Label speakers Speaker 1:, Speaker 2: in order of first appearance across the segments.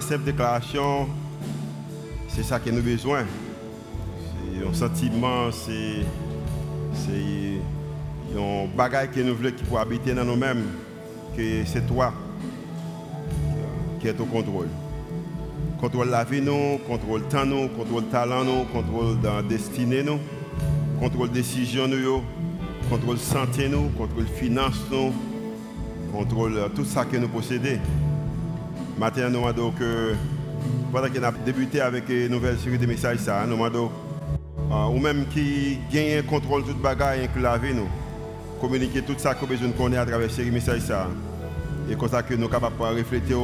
Speaker 1: Simple déclaration, c'est ça que nous avons besoin. C'est un sentiment, c'est un bagage que nous voulons qui pour habiter dans nous-mêmes, que c'est toi qui est au contrôle. Contrôle la vie, nous, contrôle le temps, nous, contrôle le talent, nous, contrôle la destinée, nous, contrôle décision, nous, contrôle santé, nous, contrôle finance, nous, contrôle tout ça que nous possédons. Maintenant, nous demandons que, pendant qu'on a débuté avec une nouvelle série de messages, ça, nous demandons, euh, ou même qui gagne contrôle tout bagage, inclus la vie, nous, communiquer tout ça qu'on besoin de connaître à travers cette série de messages, ça. Et comme ça que nous sommes capables de refléter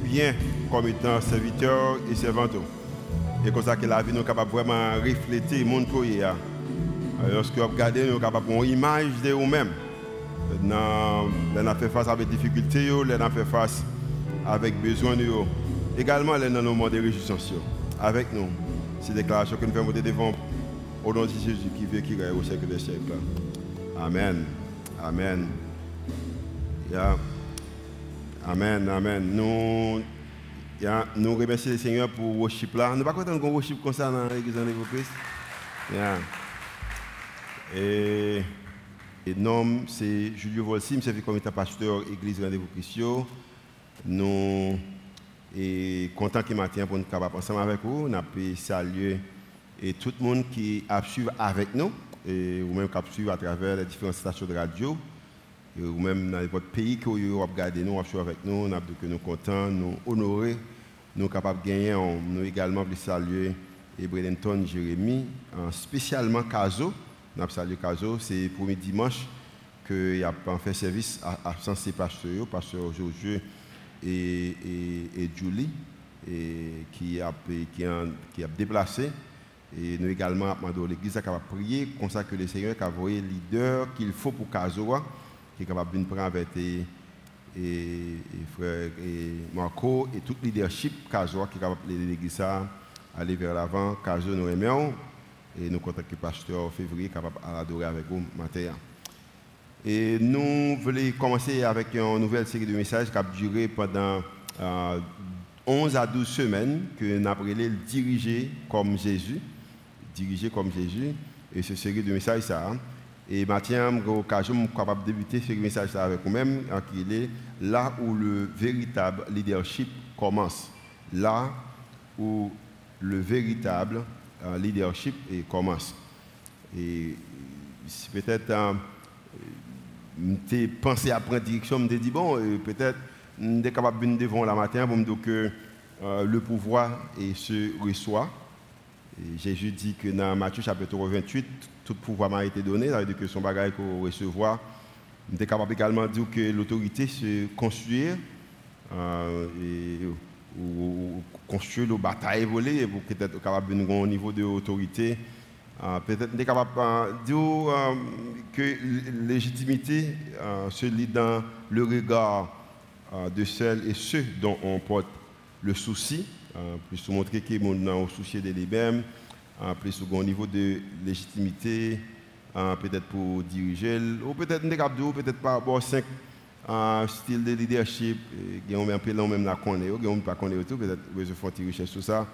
Speaker 1: bien comme étant serviteurs et servantes. Et comme ça que la vie nous est capable vraiment refléter le monde qu'on est. Lorsque vous regardez, nous sommes capables une image de nous-mêmes. Nous avons fait face avec des difficultés, nous avons fait face avec besoin de nous. Également, nous avons nos de avec nous. C'est une déclaration que nous faisons devant au nom de Jésus qui veut qui règne au siècle des siècles. Amen. Amen. Yeah. Amen, amen. Nous, yeah, nous remercions le Seigneur pour le worship là. Nous ne pas content qu'on worship comme ça dans l'église en Christ. Yeah. Et, et nom, c'est Julio Volsi, je suis comme pasteur Église Rendez-vous Christ. Nous sommes contents ce matin pour nous capables ensemble avec vous. Nous avons saluer et tout le monde qui a suivi avec nous, et, ou même qui a suivi à travers les différentes stations de radio ou même dans votre pays que vous regardez nous, vous avec nous, nous sommes contents, nous honorer, nous sommes capables de gagner. Nous également voulons saluer Ebredenton Jérémy, spécialement Caso. Nous avons salué Caso, c'est le premier dimanche qu'il a fait service à, à Sensé Pasteur, Pasteur Josué et, Julie, et qui, a, qui, a, déplacé. Et nous également demandé l'église à prier, comme ça que le Seigneur a envoyé le leader qu'il faut pour Caso qui est capable de prendre avec et, et, frère et Marco et tout le leadership Kazoa qui est capable de l'église à aller vers l'avant. Kazo nous aimons et nous que le pasteur février capable d'adorer avec vous matin. Et nous voulons commencer avec une nouvelle série de messages qui a duré pendant euh, 11 à 12 semaines que nous avons diriger comme Jésus. Diriger comme Jésus. Et cette série de messages, ça. Et maintenant, je suis capable de débuter ce message avec vous-même, qui est là où le véritable leadership commence. Là où le véritable euh, leadership commence. Et peut-être, euh, pensé à prendre direction, je me dit, bon, euh, peut-être, je suis capable de venir devant la matin pour dire que euh, le pouvoir et se reçoit. Jésus dit que dans Matthieu chapitre 28, tout pouvoir m'a été donné, ça veut dire que son bagage qu'on recevoir. Je suis capable également de dire que l'autorité se construire euh, et, ou, construire la bataille volée pour peut-être capable de un niveau de Euh, peut-être je capable de dire euh, que la légitimité euh, se lit dans le regard de celles et ceux dont on porte le souci, pour montrer que nous avons souci de lui-même plus au niveau de légitimité, peut-être pour diriger, ou peut-être peut-être pas avoir cinq styles de leadership, qui ont un peu même la connaître, qui ont pas connaître tout, peut-être besoin de faire recherche sur ça.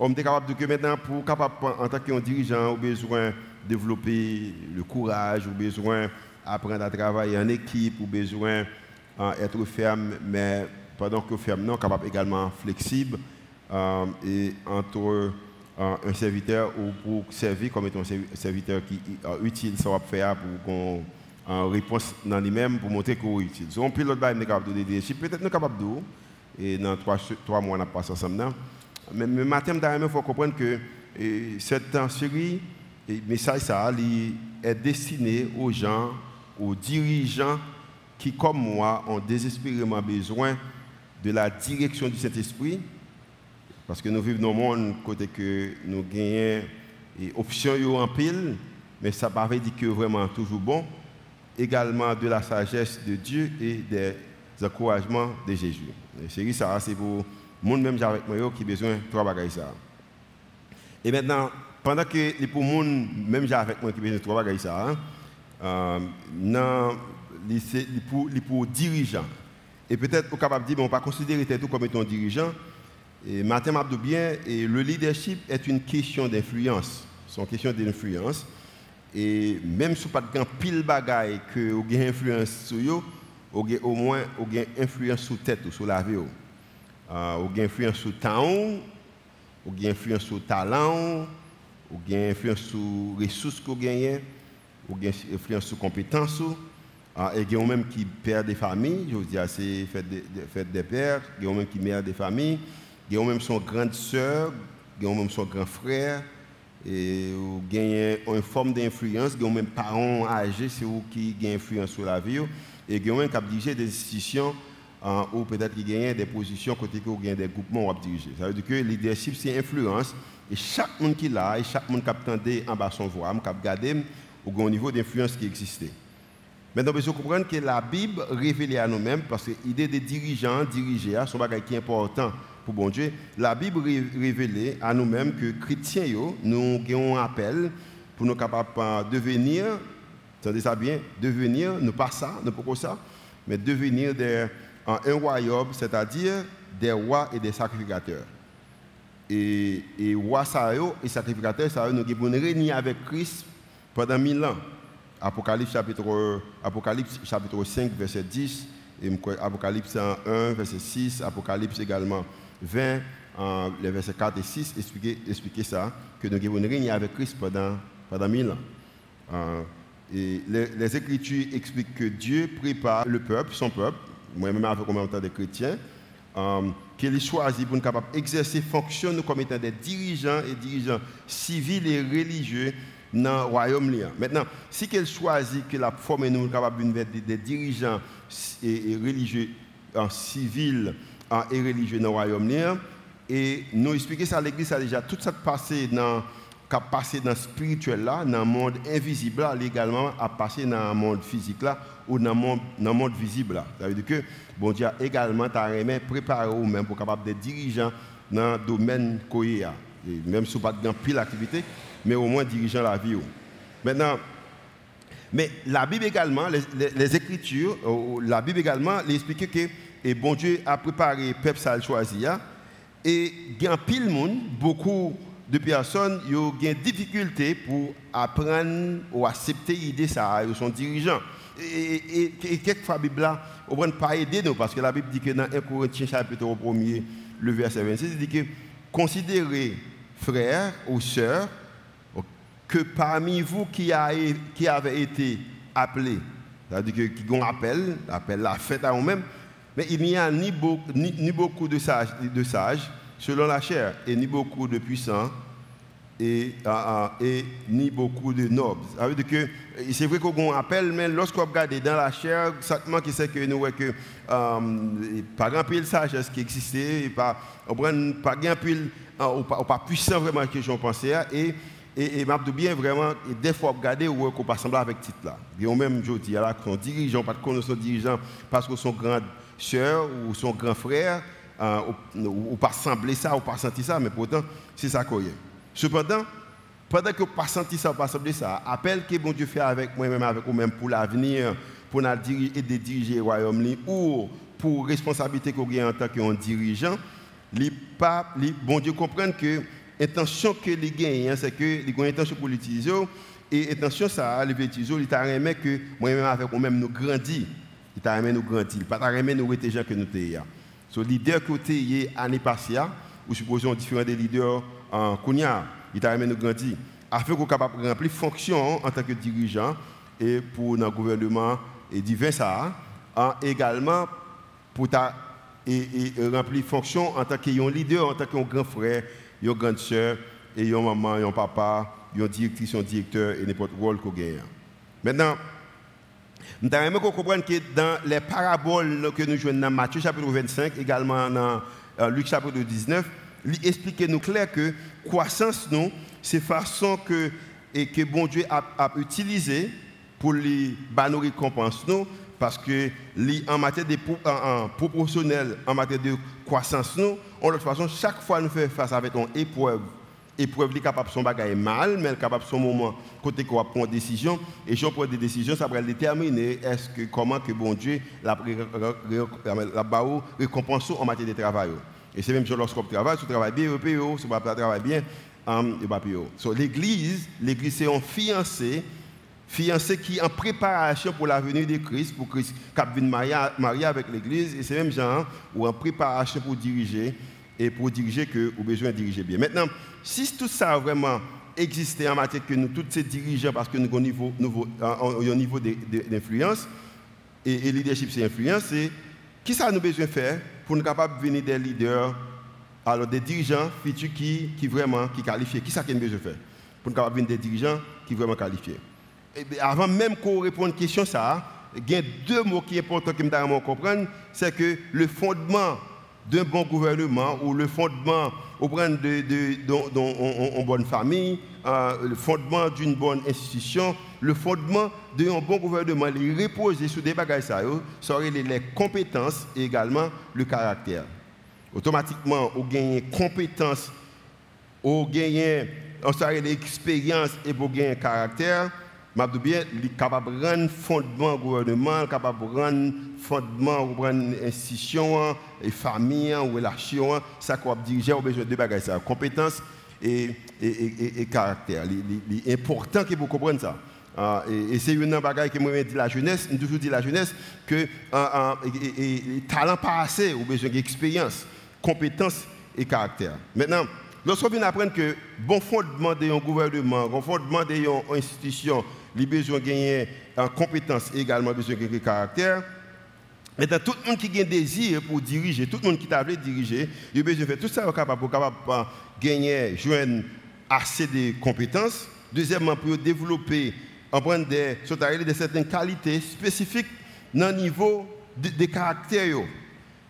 Speaker 1: On est capable de que maintenant, pour capable, en tant que dirigeant, on a besoin de développer le courage, on a besoin d'apprendre à travailler en équipe, on a besoin d'être ferme, mais pendant que ferme, non, capable également flexible et entre un serviteur ou pour servir comme étant un serviteur qui est utile, ça va faire pour qu'on en réponse dans lui-même pour montrer qu'on est utile. Si on pilote pas, capable de leadership, peut-être nous capable de et dans trois, trois mois on a passé ensemble. Mais, mais matin, il faut comprendre que cette série, le message est destiné aux gens, aux dirigeants qui, comme moi, ont désespérément besoin de la direction du Saint-Esprit parce que nous vivons dans un monde côté que nous gagnons des options en pile, mais ça ne veut dire que vraiment toujours bon. Également de la sagesse de Dieu et des encouragements de Jésus. La série c'est pour monde même avec moi qui besoin de trois bagages. Et maintenant, pendant que les pour monde même avec moi qui besoin de trois bagages ça, euh, non, les, pour, les pour dirigeants. Et peut-être vous capable de dire, bon, on pas considérer tout comme étant dirigeant. Et Martin m'a bien, et le leadership est une question d'influence. C'est une question d'influence. Et même si vous pas de pile bagaille que vous avez influence sur vous, vous avez au moins vous avez influence sur la tête ou sur la vie. Euh, vous avez influence sur temps, vous avez influence sur le talent, vous avez influence sur ressources vous avez, vous avez influence sur compétences. Ah, et y a même qui perdent des familles, je veux dire, c'est fait des, fait des pères, y a même qui meurent des familles, il y a même son grande sœur, y a même son grand frère, et y a une forme d'influence, y a même parents âgés, c'est eux qui ont influence sur la vie, et y a même qui dirigé des institutions ah, ou peut-être qu'il y a des positions côté y a des groupements à diriger. Ça veut dire que le leadership, c'est influence, et chaque monde qui là, et chaque monde qui a en bas son voix, qui a regardé au niveau d'influence qui existait. Maintenant, il faut comprendre que la Bible révèle à nous-mêmes, parce que l'idée des dirigeants, diriger, c'est un qui est important pour bon Dieu. La Bible révèle à nous-mêmes que chrétiens, nous avons un appel pour nous capables de devenir, entendez ça bien, devenir, ne pas ça, ne pas ça, mais devenir des, un royaume, c'est-à-dire des rois et des sacrificateurs. Et, et rois et sacrificateurs, nous avons régner avec Christ pendant mille ans. Apocalypse chapitre, Apocalypse chapitre 5, verset 10, et Apocalypse 1, verset 6, Apocalypse également 20, les versets 4 et 6, expliquer, expliquer ça, que nous avons régné avec Christ pendant, pendant mille ans. Euh, et les, Écritures expliquent que Dieu prépare le peuple, son peuple, moi-même avec en temps des chrétiens, euh, qu'il choisit pour nous d'exercer fonction comme étant des dirigeants et dirigeants civils et religieux dans le royaume. Maintenant, si qu'elle choisit que la forme nous capable de des, dirigeants et, religieux en civil et religieux dans le royaume, et nous expliquer ça à l'église, ça déjà tout ça passé dans passé dans le spirituel là, dans le monde invisible là, également à passer dans le monde physique là ou dans le monde, visible là. Ça veut dire que bon Dieu également t'a préparé ou même pour capable des dirigeants dans le domaine qu'on même si pas de pile activité, mais au moins dirigeant la vie. Maintenant, mais la Bible également, les, Écritures, euh, la Bible également, explique que et bon Dieu a préparé le peuple à choisir. Et il y a pile monde, beaucoup de personnes, qui ont des difficultés pour apprendre ou accepter l'idée ça, ils sont dirigeants. Et, et, quelquefois, la Bible ne pas aider nous, parce que la Bible dit que dans 1 Corinthiens chapitre 1 le verset 26, il dit que considérez frères ou sœurs que parmi vous qui, qui avez été appelés, c'est-à-dire qui ont appel, appel la fête à vous-même, mais il n'y a ni, beaucoup, ni, beaucoup de de sages selon la chair, et ni beaucoup de puissants, et, ah, ah, ni beaucoup de nobles. que c'est vrai qu'on appelle, mais lorsqu'on regarde dans la chair, exactement qui c'est que nous que euh, pas grand pile sagesse qui existait, pas pas grand pile, euh, pas puissant vraiment que j'en pensais, et et, et m'a bien vraiment, et des fois, regarder où qu'on pas sembler avec titre là. Et même, je dis, là, son dirigeant, pas connaître son dirigeant parce que son grand soeur ou son grand frère, euh, ou, pas sembler ça, ou pas sentir ça, mais pourtant, c'est ça qu'on est. Cependant, pendant que vous pas senti ça, ou pas sembler ça, appel que bon Dieu fait avec moi-même, avec vous-même pour l'avenir, pour nous aider diriger le royaume, ou pour responsabilité qu'on a en tant que dirigeant, les les, bon Dieu comprennent que Intention que les gagnent, hein, c'est que les ont intention pour l'utiliser. Et intention ça, les utiliser, il t'a aimé que moi-même avec moi-même nous grandis. Il t'a aimé nous grandir. Pas t'a aimé nous gens que nous sommes. So leader tu es année passée, ou supposons différents des leaders en Kounia, il t'a aimé nous grandir. Afin qu'on capable de remplir fonction en tant que dirigeant et pour notre gouvernement et divin ça, hein, également pour ta, et, et remplir fonction en tant que leader, en tant que grand frère une grande sœur, et une maman, un papa, une directrice, un directeur et n'importe quel rôle qu'on gagne. Maintenant, nous avons comprendre que dans les paraboles que nous jouons dans Matthieu chapitre 25, également dans euh, Luc chapitre 19, il explique nous clair que croissance, nous, c'est façon que, et que bon Dieu a, utilisé pour les nos récompenses, nous, parce que en matière de en, proportionnel, en matière de croissance, nous, façon, chaque fois nous faisons face avec une épreuve, épreuve est capable son bagage mal, mais elle est capable son moment côté qu'on prend une décision et je prends des décisions, ça va déterminer est-ce que comment que bon Dieu la récompense en matière de travail. Et c'est même lorsqu'on travaille, si on travaille bien, on si on travaille bien, um, so, l'église, l'église c'est un fiancé fiancé qui est en préparation pour la venue de Christ, pour Christ qui vient marier avec l'Église, et c'est même genre ou en préparation pour diriger, et pour diriger que vous besoin de diriger bien. Maintenant, si tout ça a vraiment existé en matière que nous, tous ces dirigeants, parce que nous avons un niveau, d'influence, et, le leadership c'est influence, c'est qui ça nous besoin de faire pour nous capables de venir des leaders, alors des dirigeants futurs qui, qui vraiment qui qualifiés? Qui ça nous besoin de faire pour nous capables de venir des dirigeants qui vraiment qualifiés? Eh avant même qu'on réponde à la question, ça, il y a deux mots qui sont importants que je comprendre. C'est que le fondement d'un bon gouvernement ou le fondement d'une bonne famille, euh, le fondement d'une bonne institution, le fondement d'un bon gouvernement, il repose sur des bagages, ça, serait les, compétences et également le caractère. Automatiquement, on gagne compétences, on gagne l'expérience et on gagne caractère je bien, il est capable de rendre fondement au gouvernement, capable de rendre fondement aux institutions, et familles, relations, ça qu'on diriger, on besoin de bagages, ça, compétence et, et, et, caractère. Il est important que vous compreniez ça. Ah, et, c'est une bagaille que moi je dis la jeunesse, je toujours dit la jeunesse que uh, uh, talent pas assez, ou besoin d'expérience, compétence et caractère. Maintenant, lorsqu'on vient apprendre que bon fondement d'un gouvernement, bon fondement d'une institution, il a besoin de gagner en compétence et également besoin de gagner caractère. Maintenant, tout le monde qui a un désir pour diriger, tout le monde qui t'a voulu diriger, il a besoin de faire tout ça pour capable, capable gagner, joindre assez de compétences. Deuxièmement, pour développer, apprendre des, de certaines qualités spécifiques dans le niveau des caractères.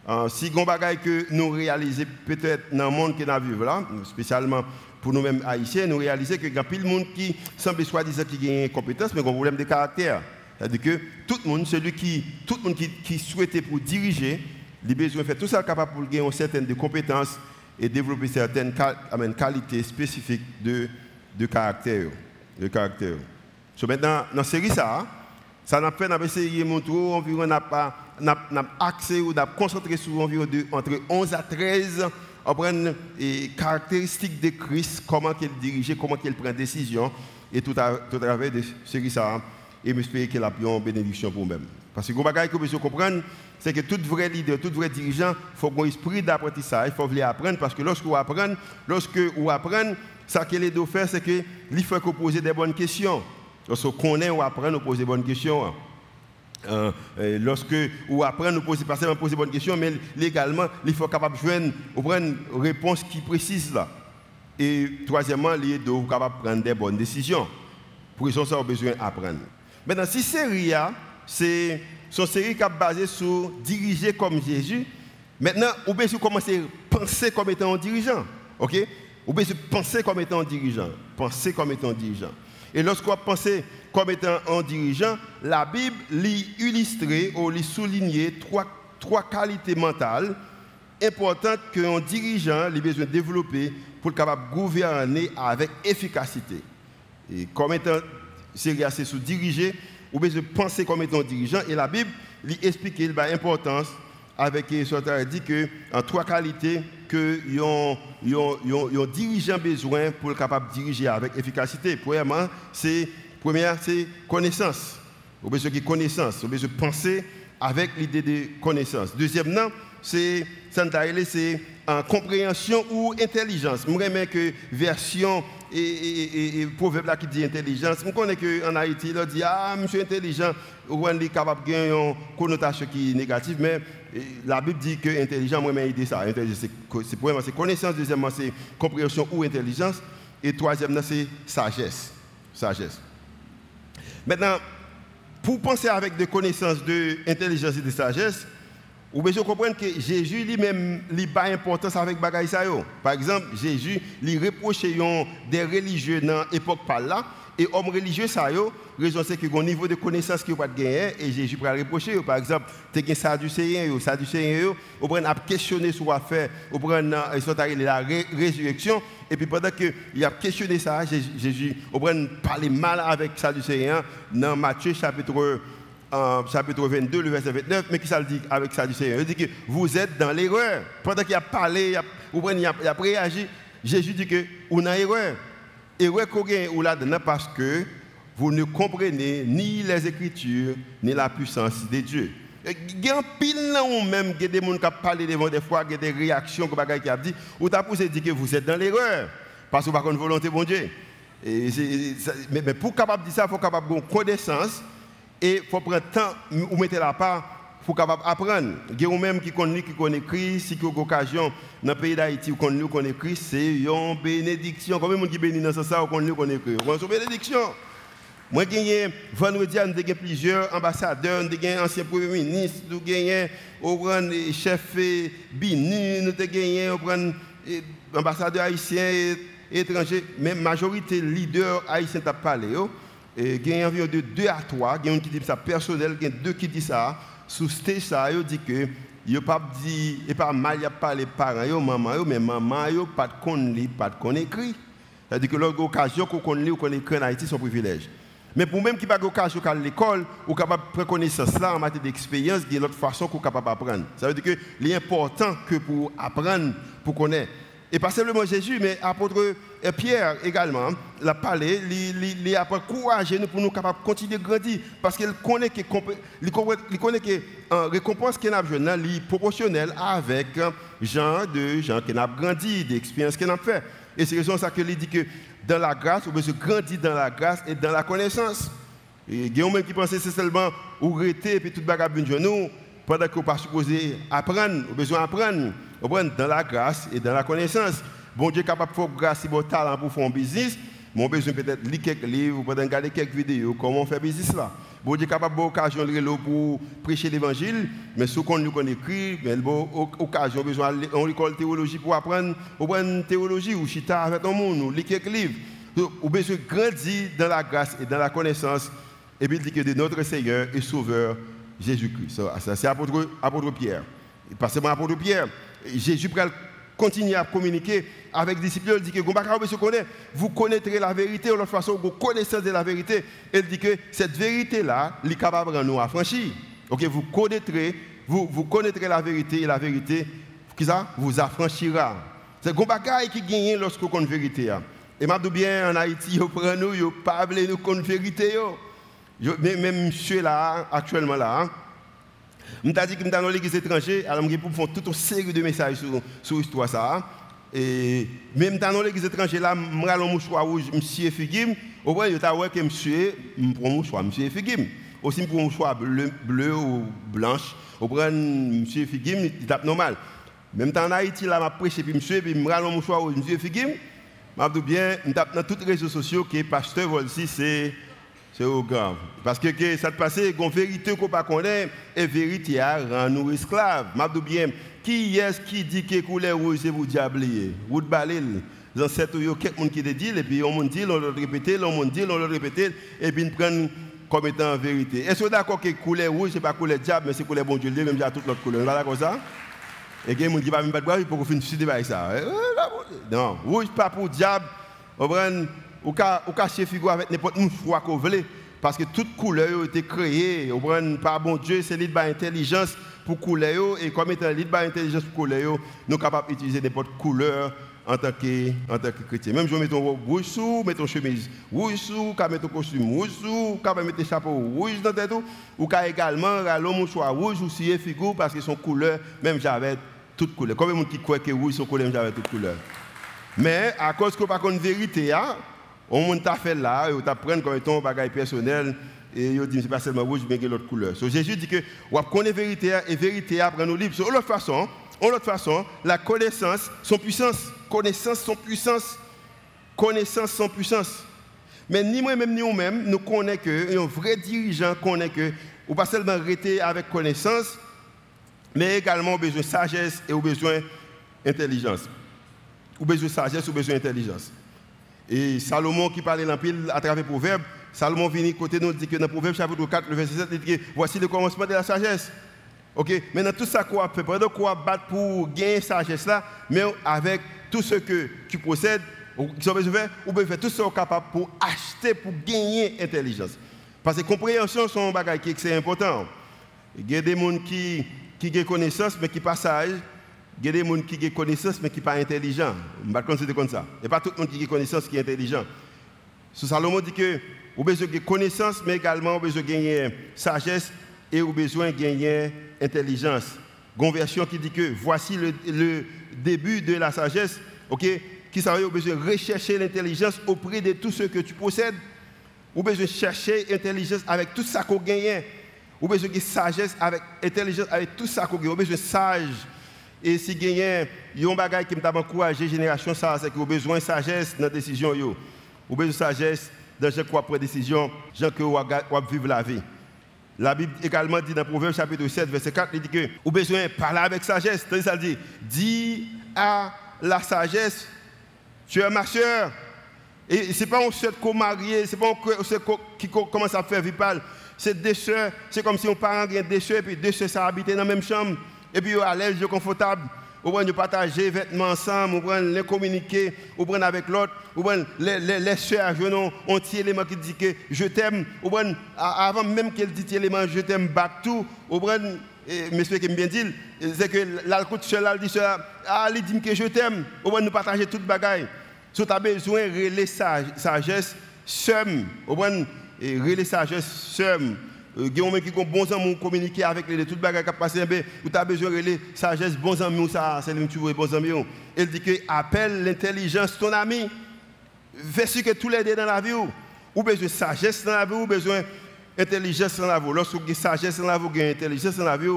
Speaker 1: Euh, si on que nous réalisons peut-être dans le monde qui nous vivons là, spécialement pour nous-mêmes haïtiens, nous réalisons qu'il y a plus de monde qui semble soi-disant qui a une compétence, mais qui a un problème de caractère. C'est-à-dire que tout le monde, celui qui, tout le monde qui, qui souhaitait pour diriger, il a besoin de faire tout ça capable pour gagner certaines de compétences et développer certaines qualités spécifiques de, de caractère. De caractère. Maintenant, dans la série, ça, ça n'a pas essayé de montrer environ, n'a pas axé ou n'a concentré sur environ entre 11 à 13 apprendre les caractéristiques de Christ, comment il dirige, comment il prend décision, et tout à, travers de ce qui ça, et m'espérer qu'il a une bénédiction pour nous-mêmes. Parce que ce que vous comprendre, c'est que tout vrai leader, tout vrai dirigeant, il faut un esprit d'apprentissage, il faut vouloir apprendre, parce que lorsque vous apprenez, lorsque vous apprenez, ce qu'il est de faire, c'est qu'il faut posez des bonnes questions. Lorsque vous connaissez ou apprenez, vous posez des bonnes questions. Euh, lorsque ou après nous poser pas seulement poser bonne question mais légalement il faut capable joindre une réponse qui précise là. Et troisièmement il est capable prendre des bonnes décisions. Pour ça ça a besoin d'apprendre. Maintenant si série c'est une série qui est basée sur diriger comme Jésus maintenant on peut commencer à penser comme étant un dirigeant OK? On penser comme étant un dirigeant penser comme étant un dirigeant et lorsqu'on pense comme étant un dirigeant, la Bible lit illustrer ou lit souligner trois, trois qualités mentales importantes qu'un dirigeant a besoin de développer pour être capable de gouverner avec efficacité. Et comme étant c'est sur diriger, ou besoin de penser comme étant dirigeant. Et la Bible lui explique l'importance avec ce dit que en trois qualités que un dirigeant besoin pour être capable de diriger avec efficacité. Premièrement, c'est première c'est connaissance. Vous besoin de connaissance, vous besoin de penser avec l'idée de connaissance. Deuxièmement, c'est c'est en compréhension ou intelligence. Je remets que version et, et, proverbe qui dit intelligence. Je connais qu'en Haïti, il dit Ah, monsieur intelligent, ou est capable de gagner une connotation qui est négative, mais la Bible dit que intelligent, moi-même, dit ça. C'est premièrement, c'est connaissance, deuxièmement, c'est compréhension ou intelligence, et troisièmement, c'est sagesse. Sagesse. Maintenant, pour penser avec des connaissances de intelligence et de sagesse, Ou besoin comprendre que Jésus lui-même n'a pas importance avec bagaille Par exemple, Jésus lui reproche des religieux dans l'époque par là et hommes religieux ça yo, raison c'est que au niveau de connaissance qui pas gagner et Jésus peut reprocher par exemple, tu as sadducéen yo, sadducéen yo, on prend à questionner sur affaire, on arrivés la résurrection. Et puis pendant que il a questionné ça, Jésus on prend parler mal avec sadducéen dans Matthieu chapitre chapitre 22, le verset 29, mais qui ça le dit avec ça du Seigneur Il dit que vous êtes dans l'erreur. Pendant qu'il a parlé, il a, il a, a réagi, Jésus dit que vous êtes dans qu'on ou là-dedans parce que vous ne comprenez ni les Écritures, ni la puissance de Dieu. Il y a pile même des gens qui parlé devant des fois, des réactions qui a dit, ou t'as poussé dire que vous êtes dans l'erreur parce que vous n'avez pas volonté de Dieu. Et mais, mais, pour capable dire ça, il faut capable de connaissance et il faut prendre le temps ou mettre la part pour capable apprendre. A même qui connaît qui connaît Christ, si qui a occasion dans le pays d'Haïti, connaît connaît Christ, c'est une bénédiction. Combien de gens qui dans ce sens, connaît connaît Christ? C'est une bénédiction? Moi, j'ai vendredi, j'ai plusieurs ambassadeurs, j'ai ancien premier ministre, j'ai un chef Bini, j'ai un ambassadeur haïtien étranger, mais majorité leader haïtien t'a parlé. Il y environ de 2 à 3, il y a qui dit ça personnel, deux qui disent ça. Sous stage, ça, il dit que il pas dit, et pas mal, il pas les parents, yo, maman, mais maman, yo, pas de connaître, pas de connaître écrit. C'est-à-dire que l'occasion qu'on connaît ou qu'on écrit en Haïti, c'est un privilège. Mais pour même qui pas l'occasion à l'école, ou capable de connaissance là en matière d'expérience, il y a une autre façon qu'on capable d'apprendre. Ça veut dire que l'important que pour apprendre, pour connaître. Et pas seulement Jésus, mais apôtre Pierre également, l'a parlé, il a encouragé nous pour nous capables de continuer de grandir. Parce qu'il connaît que, il que euh, récompense qu'il a besoin est proportionnelle avec gens de gens qui ont grandi, d'expériences qu'il a fait. Et c'est raison ça qu'il dit que dans la grâce, on se grandir dans la grâce et dans la connaissance. Il y a même qui pensait que c'est seulement ou et puis tout bagage de nous pendant qu'on pas supposé apprendre, on besoin d'apprendre dans la grâce et dans la connaissance. Bon Dieu capable de faire grâce et bon talent pour faire un business. Mon besoin peut-être lire quelques livres, peut regarder quelques vidéos, comment fait business là. Bon Dieu capable d'occasion de pour prêcher l'évangile, mais ce qu'on nous écrit, mais bon occasion besoin on l'école théologie pour apprendre, apprendre théologie ou chita avec un monde, ou lire quelques livres. On besoin grandir dans la grâce et dans la connaissance et puis dit que de notre Seigneur et Sauveur Jésus-Christ. C'est apôtre, Pierre. Pas seulement apôtre Pierre. Jésus continue à communiquer avec les disciples. Il dit que vous connaîtrez la vérité, de toute façon, vous connaissez de la vérité. Il dit que cette vérité-là, est capable de nous affranchir. Vous connaîtrez, vous, connaîtrez la vérité et la vérité, qui ça, vous affranchira. C'est un bagaille qui gagne lorsque vous connaissez la vérité. Et je bien en Haïti, vous prenez nous, vous parlez nous la vérité. Même monsieur là, actuellement là, hein, je dit que je suis dans l'église étrangère, alors je pour faire toute une série de messages sur, l'histoire. Ça. Et même dans l'église étrangère, là, je mouchoir rouge, monsieur Figim. Au moins, je que monsieur, je prends mouchoir, monsieur Figim. Aussi, je prends bleu, bleu ou blanche. Je prends monsieur Figim, il tape normal. Même en Haïti, là, je monsieur, puis je mouchoir rouge, monsieur Figim. Je je tape dans tous les réseaux sociaux que pasteur Volsi, c'est c'est grave. Parce que, que ça te passe, une vérité qu'on ne connaît pas, et vérité a rend nous esclaves. Je bien, qui est-ce qui dit que couleur rouge c'est pour diabler Vous balil. Dans cette où il y a quelqu'un qui te dit, et puis on dit, on le répète, on dit, on le répète, et puis on prend comme étant vérité. Est-ce que vous d'accord que couleur rouge, ce n'est pas couleur diable, mais c'est couleur bon Dieu, même à toute l'autre couleur. Vous d'accord ça? Et il y a des gens qui ne pas de boire pour finir de avec ça. Eh, non, rouge pas pour diable. On prend ou ka figo avec n'importe une foi qu'on parce que toute couleur a été créée par bon Dieu c'est l'idée intelligence pour couleur. Et comme étant l'idée intelligence pour couleur nous sommes capables d'utiliser n'importe couleur en tant que en tant que chrétien. Même je mets ton rouge sous mets ton chemise rouge sous ka mettre ton costume rouge sous ka mettre chapeau rouge dans tête ou ka également l'homme soit rouge ou si figure parce que son couleur même j'avais toute couleur. Comme monde qui croit que rouge son couleur j'avais toute couleur. Mais à cause que pas une vérité hein, on t'a fait là, on t'apprend comme étant un bagage personnel, et on dit c'est pas seulement rouge, mais l'autre couleur. So, Jésus dit que on connaît vérité et vérité apprend nous libre. de l'autre façon, l'autre façon, la connaissance, son puissance, connaissance, son puissance, connaissance, son puissance. Mais ni moi-même ni nous-mêmes, nous connaissons que, un vrai dirigeant connaît que, ou pas seulement rester avec connaissance, mais également besoin de sagesse et au besoin d'intelligence. Au besoin de sagesse, au besoin d'intelligence. Et Salomon qui parlait en pile à travers Proverbe, Salomon vient côté nous dit que dans Proverbe chapitre 4, le verset 7, il dit voici le commencement de la sagesse. Ok, maintenant tout ça qu'on fait, pendant qu'on battre pour gagner sagesse là, mais avec tout ce que tu possèdes, ou bien faire tout ce qu'on est capable pour acheter, pour gagner intelligence. Parce que compréhension, c'est un bagage qui est important. Il y a des gens qui, qui ont connaissance, mais qui pas sage. Il y a des gens qui ont connaissance, mais qui ne sont pas intelligents. Je ne considérer comme ça. Et pas tout le monde qui a connaissance qui est intelligent. Ce Salomon dit que vous avez besoin de connaissance, mais également vous avez besoin de gagner sagesse et vous avez besoin de gagner intelligence. Une version qui dit que voici le, le début de la sagesse, ok, qui ça vous besoin de rechercher l'intelligence auprès de tout ce que tu possèdes. Avez besoin de chercher l'intelligence avec tout ça qu'on gagne. Avez besoin de sagesse avec intelligence avec tout ça qu'on gagne. Avez besoin de sage. Et si avez un bagage qui m'a encouragé génération, c'est que vous avez besoin de sagesse dans la décision. Vous avez besoin de sagesse dans quoi prendre décision, gens que vous vivre la vie. La Bible également dit dans Proverbe chapitre 7, verset 4, il dit que vous besoin de parler avec sagesse. Ça dit, dis à la sagesse, tu es ma soeur. Et ce n'est pas un seul qu'on marié, ce n'est pas un qui commence à faire vipal. C'est deux soeurs, c'est comme si on parent avait deux soeurs, et puis deux soeurs, ça dans la même chambre, et puis à l'aise, confortable. Ou bien partager les vêtements ensemble, ou bien les communiquer, ou bien avec l'autre, ou bien les, soeurs un petit élément qui dit que je t'aime, avant même qu'elle dise élément je t'aime back tout, ou bien, monsieur qui me bien dit, c'est que l'alcool seul, dit cela, ah, elle dit que je t'aime, ou bien nous partager toute bagaille. Si tu as besoin de relais sagesse, somme, ou bien relais sagesse, somme, il y a qui ont bons amis communiquer avec les toutes bagages qui passent ou tu as besoin de sagesse bons amis ça c'est tu veux bons amis elle dit que appelle l'intelligence ton ami ce que tous les deux dans la vie ou besoin de sagesse dans la vie ou besoin d'intelligence dans la vie lorsque vous sagesse dans la vie ou intelligence dans la vie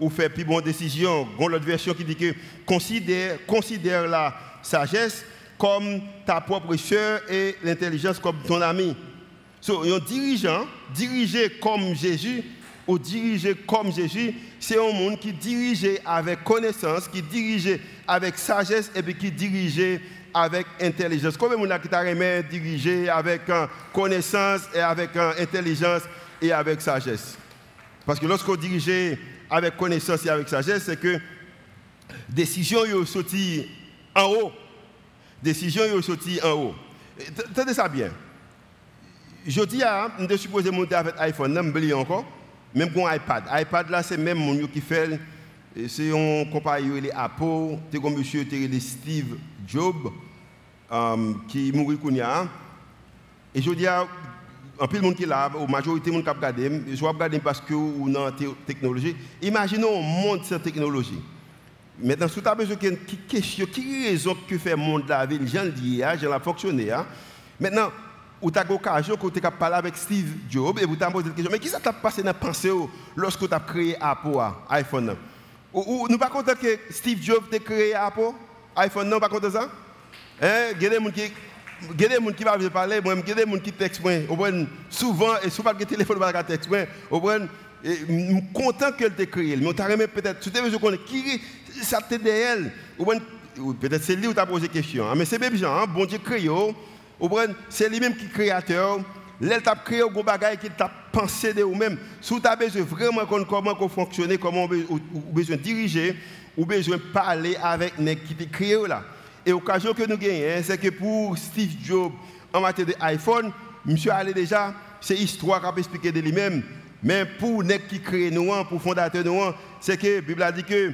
Speaker 1: ou fait plus bonne décision une autre version qui dit que considère considère la sagesse comme ta propre soeur et l'intelligence comme ton ami. So, un dirigeant, dirigé comme Jésus, ou dirigé comme Jésus, c'est un monde qui dirige avec connaissance, qui dirige avec sagesse et puis qui dirige avec intelligence. Combien de gens qui diriger avec euh, connaissance et avec euh, intelligence et avec sagesse Parce que lorsqu'on dirige avec connaissance et avec sagesse, c'est que décision est sortie en haut. Décision est sortie en haut. Tenez ça bien. Je dis, je suis supposé monter avec iPhone, je encore. Même pour iPad. iPad, là, c'est même mon qui fait. C'est un compagnie, les Apple, c'est comme monsieur Steve Jobs, qui mourit Kounia. Et je dis, en plus, le monde qui est là, la majorité de monde qui regarde, je regarde parce que on a technologie. Imaginons un monde sans technologie. Maintenant, si tu as besoin de question, qui raison que fait le monde la vie, j'en dis, j'en ai fonctionné. Maintenant, ou tu as l'occasion que tu as parlé avec Steve Jobs et vous t'avez posé la question, mais qui ça t'a passé dans la pensée lorsque tu as créé Apple, iPhone? Ou, Nous pas content que Steve Jobs ait créé Apple, iPhone, non, pas content ça? Il y a des gens qui il y a qui vont parler, moi, il y a des gens qui textent souvent, et souvent, le téléphone va texte moi, je suis content qu'elle t'ait créé, mais tu as peut-être, tu t'es besoin qui ça t'aide elle, peut-être c'est lui où tu posé la question, hein, mais c'est bien, hein, bon Dieu créé, c'est lui-même qui est créateur. L'elle t'a créé un bagage qui t'a pensé de vous-même. Si tu as besoin vraiment de comment fonctionner, comment vous besoin diriger, ou besoin parler avec les qui t'a créé là. Et l'occasion que nous gagnons, c'est que pour Steve Jobs, en matière d'iPhone, monsieur allé déjà, c'est histoire qu'il a expliqué de lui-même. Mais pour les qui créé nous, pour fondateur nous, c'est que la Bible a dit que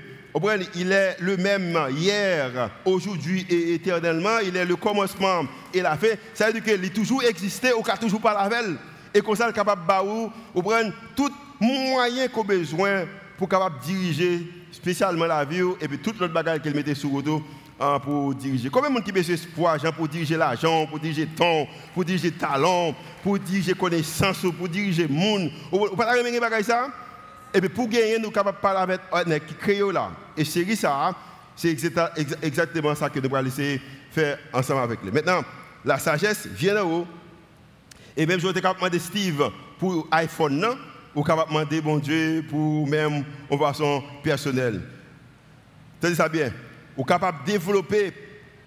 Speaker 1: il est le même hier, aujourd'hui et éternellement. Il est le commencement et la fin. Ça veut dire qu'il a toujours existé ou qu'il a toujours pas la veille. Et comme ça, est capable de prendre tout moyen qu'on a besoin pour capable diriger spécialement la vie et puis toute l'autre bagage qu'il mettait sur le hein, pour diriger. Combien de monde qui a d'espoir pour diriger l'argent, pour diriger le temps, pour diriger le talent, pour diriger connaissance, pour diriger le monde? Vous ne pas ça? Et puis pour gagner, nous sommes capables de parler avec qui crée là. Et c'est ça, c'est exactement ça que nous allons de faire ensemble avec lui. Maintenant, la sagesse vient de haut. Et même je vais capable de Steve pour iPhone, non? ou capable demander bon Dieu pour même en façon personnelle. Tenez ça bien. Ou capable de développer,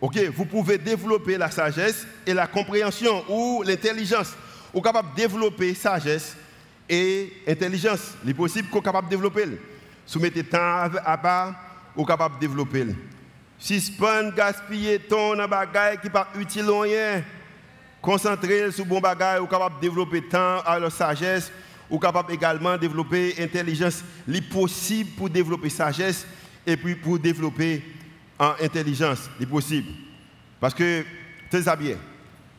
Speaker 1: ok, vous pouvez développer la sagesse et la compréhension ou l'intelligence. Ou capable de développer sagesse et intelligence. Il est possible qu'on capable de développer. Soumettez temps à part, ou capable de développer. Pas gaspiller ton bagaille qui pas utile rien, concentrer sur bon bagaille ou capable de développer temps à la sagesse ou capable également de développer intelligence. C'est possible pour développer sagesse et puis pour développer en intelligence. C'est possible. Parce que, ça bien.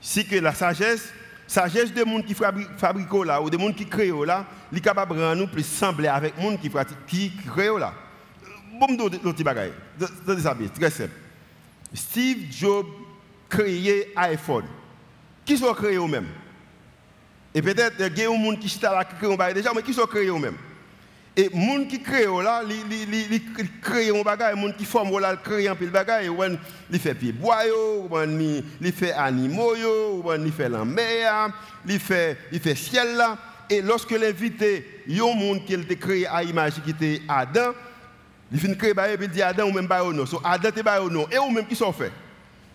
Speaker 1: Si que la sagesse, sagesse des gens qui fabriquent là, ou des gens qui créent là, est capable de nous plus sembler avec gens qui, qui créent là. Bon. C'est ça bien, très simple. Steve Jobs créé iPhone. Qui sont créés eux-mêmes Et peut-être il y a des gens qui sont créent déjà, mais qui sont créés eux-mêmes et les gens qui créent là, ils créent un bagage, les gens qui forment là, ils créent un bagage, ils font pieds bois, ils font animaux, ils font la mer, ils font ciel là. Et lorsque l'invité, il y a un monde qui a créé à l'image qui était Adam, il finit créer et il dit Adam ou même pas non. So Adam te ba non et ou même qui sont faits?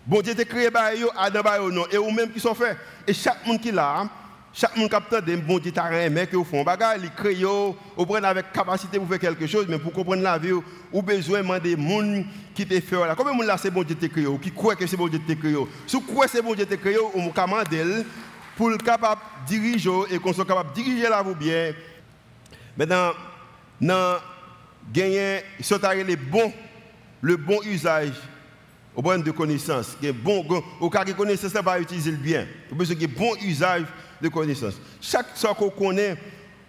Speaker 1: Bon Dieu te créé Adam ba non et ou même qui sont faits? Et chaque monde qui là chaque monde capte des bon Dieu t'a aimé que font bagarre, il crée ou prend avec capacité pour faire quelque chose mais pour comprendre la vie ou besoin des gens qui te fait là. Combien de monde là c'est bon Dieu te créé qui croit que c'est bon Dieu te créé. Si croit c'est bon Dieu te créé, on commande pour le capable diriger et qu'on soit capable de diriger la vie bien. Maintenant dans gagner sont les bons le bon usage au point de connaissance, bon au cas de connaissance ça va utiliser le bien. Au besoin de bon usage de connaissance. Chaque chose qu'on connaît,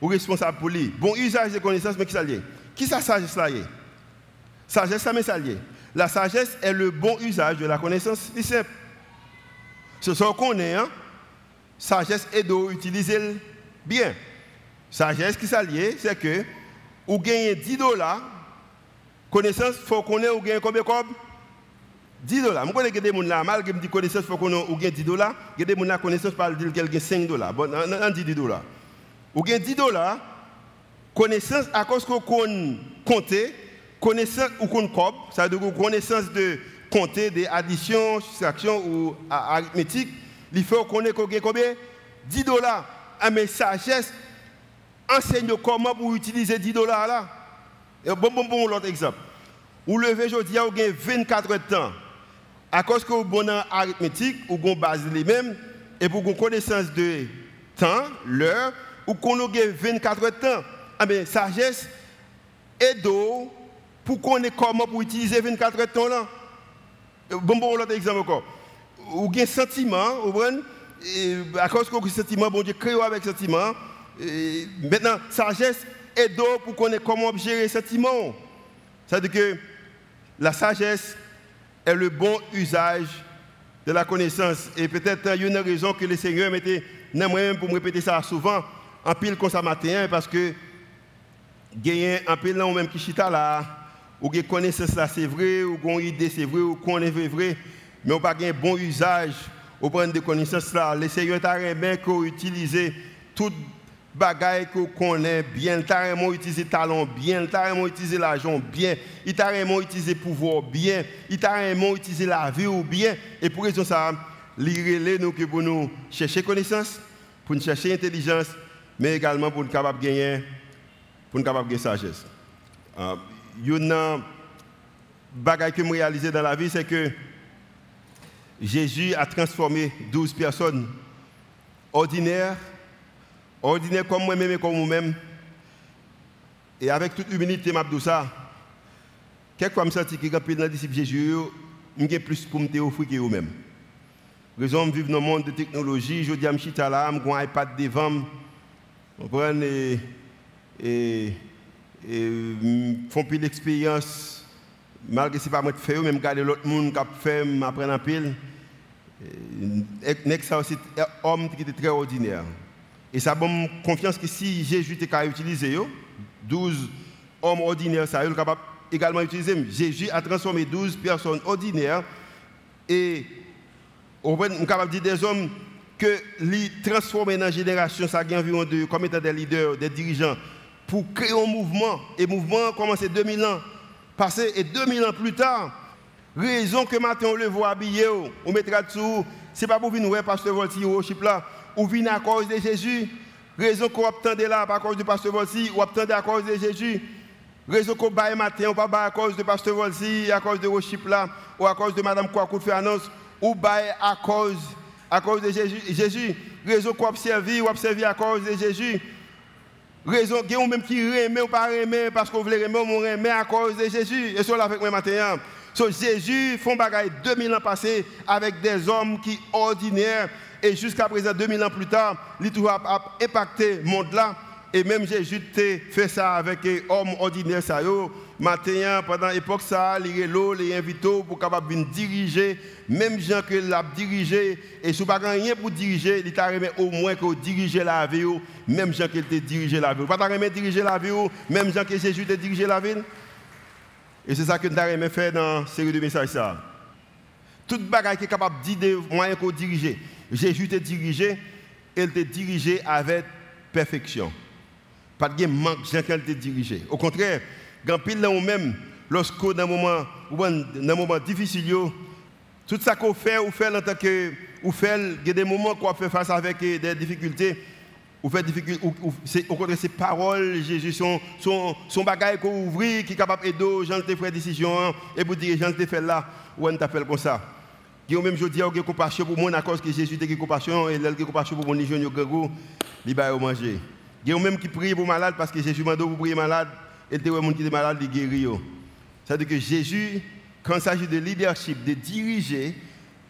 Speaker 1: est responsable pour lui. Bon usage de connaissance, mais qui ça lié? Qui ça sagesse là Sagesse, ça mais ça lié. La sagesse est le bon usage de la connaissance. C'est simple. Ce qu'on connaît, hein? sagesse est d'utiliser bien. Sagesse qui s'allie, c'est que ou gagnez 10 dollars, connaissance, il faut qu'on ait ou gagne combien de 10 dollars. Je connais des gens malgré que je connaissance, faut qu'on ait 10 dollars. Des gens connaissance, parle de quelqu'un 5 dollars. Bon, on dit 10 dollars. Ou gagne 10 dollars, connaissance, à cause qu'on compte, connaissance ou qu'on ça veut dire connaissance de compter, des additions, soustractions ou arithmétique, il faut ait combien 10 dollars. Ah, mais sagesse, enseigne comment pour utiliser 10 dollars là. Bon, bon, bon, l'autre exemple. Vous levez aujourd'hui, vous avez 24 heures à cause que vous bon arithmétique, ou avez base les mêmes, et pour une connaissance de temps, l'heure, ou qu'on ait 24 heures de temps. Ah bien, sagesse d'eau pour ait comment pour utiliser 24 heures de temps là. Bon, bon, l'autre exemple encore. Ou un sentiment, vous et à cause que un sentiment, bon Dieu crée avec sentiment. Et maintenant, sagesse d'eau pour ait comment gérer ce sentiment. C'est-à-dire que la sagesse est le bon usage de la connaissance. Et peut-être il y a une raison que le Seigneur mettait, moi-même pour me répéter ça souvent, en pile comme ça matin, parce que gagner en pile là, ou même qui chita là, ou qui connaissance là, c'est vrai, ou une idée, c'est vrai, ou est vrai, mais on pas un bon usage au point de connaissance là. Le Seigneur t'a bien qu'on utilise toute bagaille qu'on bien, il t'a vraiment utilisé talent bien, il t'a vraiment utilisé l'argent bien, il t'a vraiment utilisé pouvoir bien, il t'a vraiment utilisé la vie ou bien. Et pour raison ça, lire nous que pour nous chercher connaissance, pour chercher intelligence, mais également pour nous capable gagner, pour nous capable gagner sagesse. Euh, une bagaille que je dans la vie, c'est que Jésus a transformé 12 personnes ordinaires ordinaire comme moi-même et comme vous-même, et avec toute humilité, je ça, quelquefois je me sens que je suis disciple Jésus, je plus pour me offrir que vous-même. Raison de vivre dans le monde de technologie, je dis à suis là, j'ai un iPad devant, je et, et, et font plus d'expérience, malgré que ce n'est pas moi qui fais, même garder l'autre monde qui fait, m'apprendre un pile. Ça aussi, un homme qui était très ordinaire. Et ça donne confiance que si Jésus était capable d'utiliser 12 hommes ordinaires, ça est capable également d'utiliser. Jésus a transformé 12 personnes ordinaires et on est capable de dire des hommes que les transformer dans la génération, ça a environ de, comme étant des leaders, des dirigeants, pour créer un mouvement. Et le mouvement a commencé 2000 ans passé et 2000 ans plus tard. Raison que maintenant on le voit habillé, on mettra dessous, c'est pas pour venir, pasteur Volti, chip là, ou venir à cause de Jésus. Raison qu'on attendait là, pas à cause du pasteur Volti, ou attendait à cause de Jésus. Raison qu'on baille matin, ou pas à cause de pasteur Volti, à cause de worship là, ou à cause de madame Kouakou fait annonce, ou baille à cause, à cause de Jésus. Jésus. Raison qu'on observe, ou observe à cause de Jésus. Raison, il y a même qui remet ou pas remet parce qu'on voulait remet ou remet à cause de Jésus. Et cela avec moi matin. So, Jésus font bagaille 2000 ans passés avec des hommes qui ordinaires et jusqu'à présent 2000 ans plus tard, il a impacté le monde là et même Jésus a fait ça avec des hommes ordinaires ça pendant l'époque ça, les l'eau, les invités pour capable diriger même gens que l'a dirigé et si pas rien pour diriger, il t'a au moins que diriger la vie même gens qu'il t'a dirigé la vie. Pas t'a diriger la vie même gens que Jésus t'a dirigé la vie. Et c'est ça que nous avons fait dans cette série de messages. Toute bagaille qui est capable de dire moyen qu'on diriger. Jésus t'a dirigé, elle t'a dirigé avec perfection. Pas de manque gens qu'elle t'a dirigé. Au contraire, quand pile là même, lorsque dans un moment, dans un moment difficile, tout ça qu'on fait, ou fait en tant que, ou fait, il y a des moments qu'on fait face avec des difficultés ou fait difficulté, au contraire, ces paroles, Jésus, sont, sont, sont bagailles qu'on ouvre, qui est capable d'aider gens qui faire décision, et pour dire, qui fait là, ou on t'appelle comme ça. Qui même je dis, il compassion pour moi, à cause que Jésus a compassion, et il a compassion pour mon les jeunes, il va manger. Il y a même qui prie pour malade, parce que Jésus m'a dit pour prier malade, et y a qui est malade, il guérit. C'est-à-dire que Jésus, quand il s'agit de leadership, de diriger,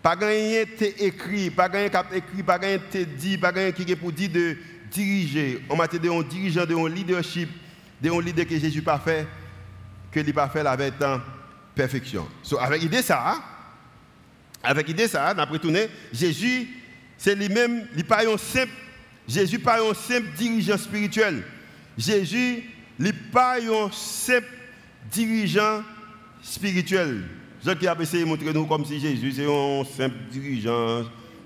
Speaker 1: pas rien écrit, pas rien écrit, pas rien dit, pas rien qui est pour dire de diriger, en matière de dirigeant, de leadership, de un leader que Jésus pas fait, que n'a pas fait avec perfection. So, avec l'idée ça, avec l'idée ça, d'après tourner, Jésus, c'est lui-même, il pas un simple, Jésus pas un simple dirigeant spirituel. Jésus, il pas un simple dirigeant spirituel. Jean qui a essayé de montrer nous comme si Jésus c'est un simple dirigeant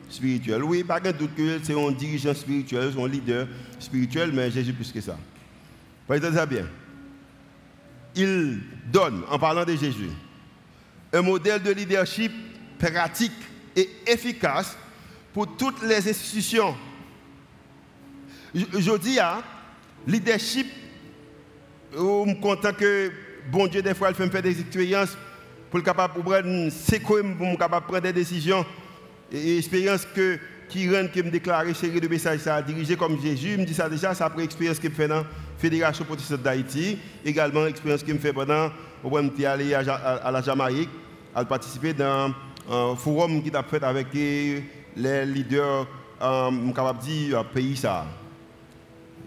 Speaker 1: spirituel. Oui, pas de doute que c'est un dirigeant spirituel, un leader spirituel, mais Jésus plus que ça. Vous ça bien? Il donne, en parlant de Jésus, un modèle de leadership pratique et efficace pour toutes les institutions. Je, dis, à hein, leadership, je suis content que bon Dieu, des fois, il fait faire des expériences pour le capable de prendre, des décisions et expérience que qui rend que me déclarer série de messages ça dirigé comme Jésus me dit ça déjà ça après expérience que me fait dans la Fédération protestante d'Haïti également expérience que me fait pendant où je allé à, la Jamaïque à participer dans un forum qui a fait avec les leaders euh, capable dire euh, pays ça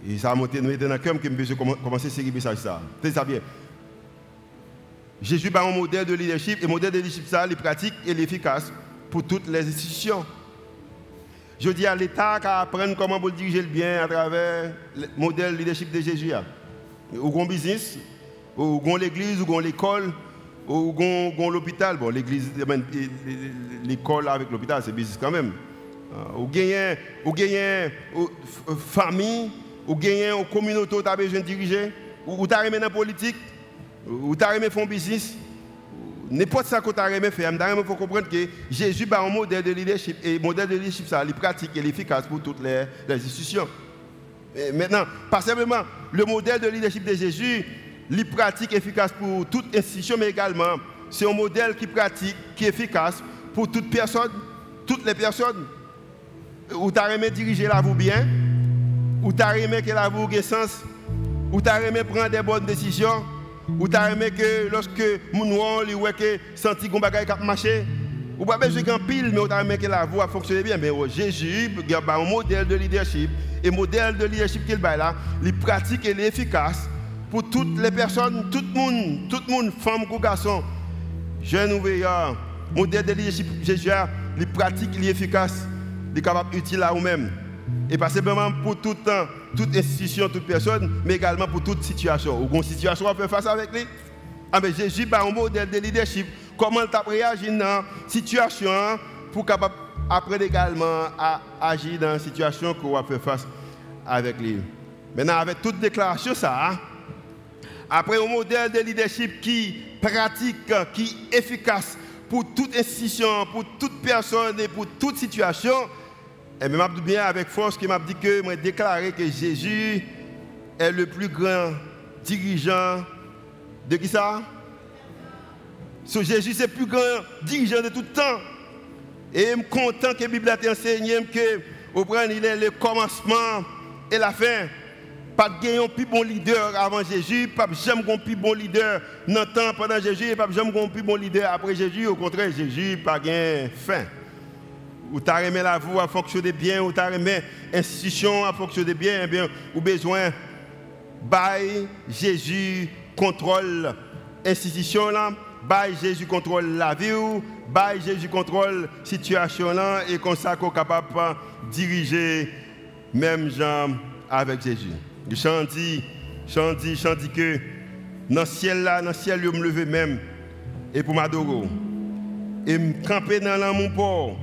Speaker 1: et ça a monté dans le cœur que je commencer série de messages ça c'est ça bien Jésus est un modèle de leadership et modèle de leadership ça il pratique et l'efficace pour toutes les institutions. Je dis à l'État qu'à apprendre comment vous diriger le bien à travers le modèle leadership de Jésus. Ou gon business, ou l'église, ou l'école, ou gon l'hôpital. Bon, l'église, l'école avec l'hôpital, c'est business quand même. Euh, ou gagner, ou gagner famille, ou gagner une communauté, tu as besoin de diriger, ou tu as dans la politique, ou tu as faire business n'importe ça que tu as faire, il faut comprendre que Jésus a un modèle de leadership. Et le modèle de leadership, ça, il pratique et efficace pour toutes les, institutions. maintenant, pas simplement le modèle de leadership de Jésus, il pratique efficace pour toute institution, mais également, c'est un modèle qui pratique, qui est efficace pour toute personne, toutes les personnes. Où tu as diriger la vie bien, où tu as aimé que la ait sens, où tu as prendre des bonnes décisions ou tu as aimé que lorsque mon noir voit que senti qu'on bagaille cap marcher ou pas besoin qu'un pile mais tu as aimé que la voix fonctionne bien mais oh, Jésus il a un modèle de leadership et modèle de leadership qu'il a là il pratique et est efficace pour toutes les personnes tout le monde tout le monde femme ou garçon jeune ou vieillard ah, modèle de leadership Jésus il pratique il est efficace il est capable utile à vous-même et pas simplement pour tout temps, toute institution, toute personne, mais également pour toute situation. Ou une situation, on peut faire face avec lui. Ah, mais Jésus, par un modèle de leadership, comment il a réagi dans la situation pour capable apprendre également à agir dans une situation qu'on va faire face avec lui? Maintenant, avec toute déclaration, ça, hein, après un modèle de leadership qui pratique, qui est efficace pour toute institution, pour toute personne et pour toute situation, et eh m'a bien avec force qui m'a dit que m'a déclaré que Jésus est le plus grand dirigeant de qui ça? Jésus c'est le plus grand dirigeant de tout temps. Et je suis content que la Bible a enseigné que il est le commencement et la fin. Pas de un plus bon leader avant Jésus, pas jamais un plus bon leader dans pendant Jésus, pas jamais un plus bon leader après Jésus. Au contraire, Jésus pas de fin. Ou tu as la voie à fonctionner bien, ou tu as l'institution à fonctionner bien, eh bien, ou besoin by Jésus contrôle l'institution là, by Jésus contrôle la vie, by Jésus contrôle la situation là, et comme ça qu'on capable de diriger même gens avec Jésus. Je dis, je dis, je dis que dans le ciel là, dans le ciel, je me lever même et pour m'adorer. Et me camper dans l'amour port.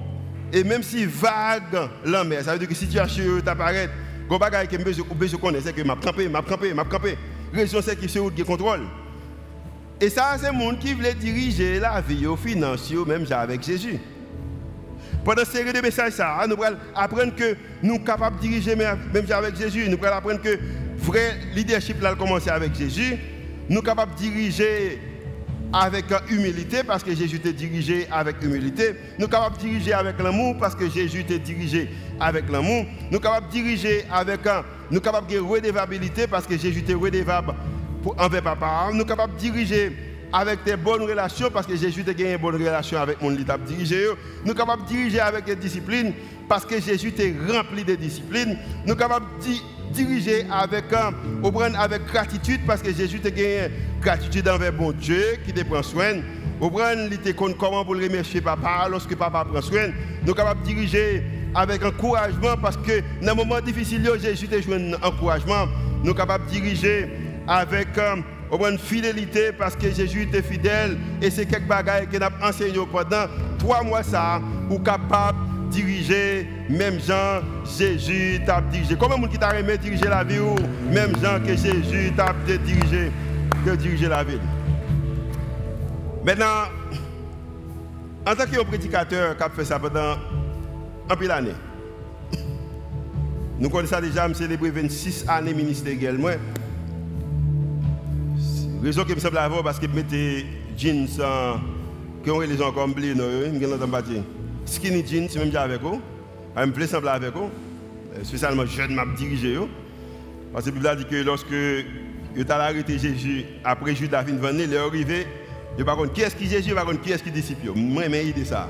Speaker 1: Et même si vague la mer, ça veut dire que si tu as t'apparaît, le bagage que je connaître, c'est que m'a campé, m'a campé, m'a campé. Raison c'est que c'est où qui contrôle. Et ça, c'est le monde qui voulait diriger la vie financière, même avec Jésus. Pendant cette série de messages, ça, nous allons apprendre que nous sommes capables de diriger même avec Jésus. Nous allons apprendre que vrai leadership là, commencé avec Jésus. Nous sommes capables de diriger avec humilité parce que Jésus t'a dirigé avec humilité. Nous sommes capables de diriger avec l'amour parce que Jésus t'a dirigé avec l'amour. Nous sommes capables de diriger avec un, nous sommes capables de redevabilité parce que Jésus t'a redevable envers papa. Nous sommes capables de diriger avec des bonnes relations, parce que Jésus a gagné une bonne relation avec mon leader dirigé. Nous sommes capables de diriger avec des disciplines, parce que Jésus est rempli de disciplines. Nous sommes capables de diriger avec, euh, avec gratitude, parce que Jésus a gagné gratitude envers bon Dieu qui te prend soin. Comment pour le papa lorsque papa prend soin. Nous sommes capables de diriger avec encouragement, parce que dans un moment difficile, Jésus joué un encouragement. Nous sommes capables de diriger avec euh, une fidélité parce que Jésus était fidèle et c'est quelque bagaille que a enseigné pendant trois mois ça pour capable diriger même Jean Jésus t'a dirigé. Comment monde qui t'a aimé diriger la vie ou même Jean que Jésus t'a dirigé que diriger la vie? Maintenant en tant que prédicateur qui a fait ça pendant un peu d'années. Nous connaissons déjà, je célébré 26 années ministérielles. Raison qui me semble avoir parce que je mettais jeans qui ont les gens comme blé, je ne Skinny jeans, c'est même avec eux. Je me plais sembler avec eux. Spécialement jeune m'a dirigé. Parce que la Bible dit que lorsque il a arrêté Jésus après Judas fin de il est arrivé. Je ne sais pas qui est-ce qui Jésus, je ne qui est-ce qui disciple? Moi, je idée ça.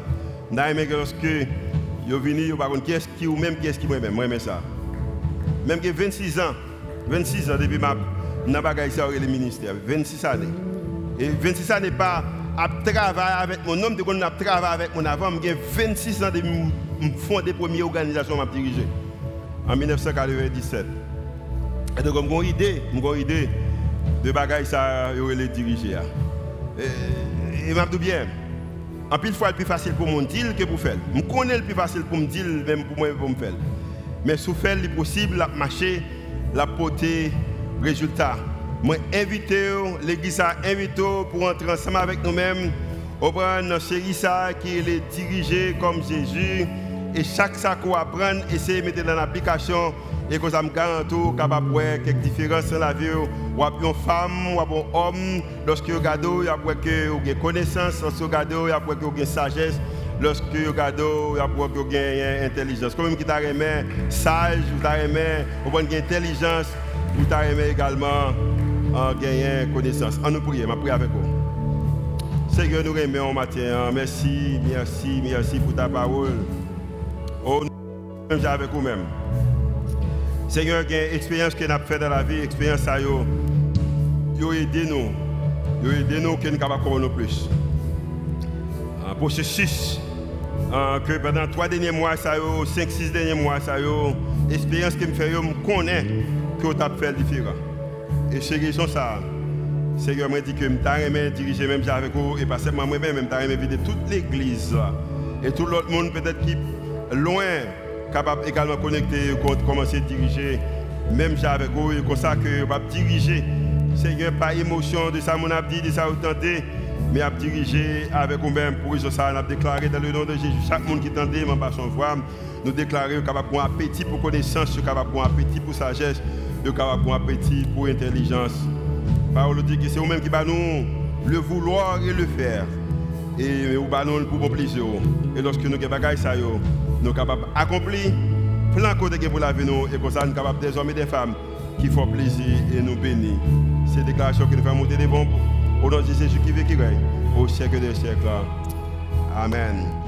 Speaker 1: Sais que lorsque il est venu, je ne sais pas qui est-ce qui ou même qui est-ce qui moi Moi, je ça. Même que 26 ans, 26 ans depuis ma dans le le ministère. 26 années. Et 26 années pas à travailler avec mon homme, de qu'on a travaillé avec mon avant, j'ai 26 ans de fonder des premières organisations que dirigé en 1997. Et donc, j'ai une idée, j'ai idée de bagaille ça, les diriger. Et, et m'a dit bien, en pile fois, c'est plus facile pour mon dire que pour faire. Je connais le plus facile pour me dire, même pour moi, pour me faire. Mais si faire le possible, la marcher, la porter résultat. Moi, invité l'église a invité pour entrer ensemble avec nous-mêmes au une série ça qui est dirigée comme Jésus. Et chaque sac qu'on apprend, essayer de mettre dans l'application et que ça me garantit capable voir quelques différences dans la vie. Ou une femme, ou un homme, lorsque vous regardez, il y a une connaissance, lorsque vous regardez, il y a une sagesse lorsque vous regardez, il y a une intelligence. Comme qui t'a remis sage, vous t'a avez une intelligence, vous t'a également en connaissance. En nous prier, je prie avec vous. Seigneur, nous remercions matin. Merci, merci, merci pour ta parole. Oh, nous avec vous-même. Seigneur, il y a une expérience que nous avons fait dans la vie, expérience à vous. Vous aidé nous. Vous aidé nous que nous nous plus. Un processus que pendant trois derniers mois, ça cinq, six derniers mois, ça expérience que me fait, je connais que as fait différent. Et c'est raison ça. Seigneur m'a dit que je aimé diriger même avec vous et pas seulement moi-même, je aimé vider toute l'église et tout l'autre monde peut-être qui loin, capable également connecter, commencer à diriger, même avec vous, comme ça que va diriger. Seigneur, pas émotion de ça, mon abdi, de ça, vous mais à diriger avec vous-même pour ça, on a déclaré dans le nom de Jésus, chaque monde qui tendait, mon son voix, nous déclarer capable pour appétit pour connaissance, capable pour appétit pour sagesse, capable pour appétit pour intelligence. Parole dit que c'est vous-même qui va nous le vouloir et le faire. Et nous nous pour bon plaisir. Et lorsque nous avons ça, nous sommes capables d'accomplir plein de pour la vie et comme ça nous sommes capables des hommes et des femmes qui font plaisir et nous bénir. C'est déclaration qui nous fait monter des bombes. Au nom de Jésus qui vit qui règne au siècle des siècles. Amen.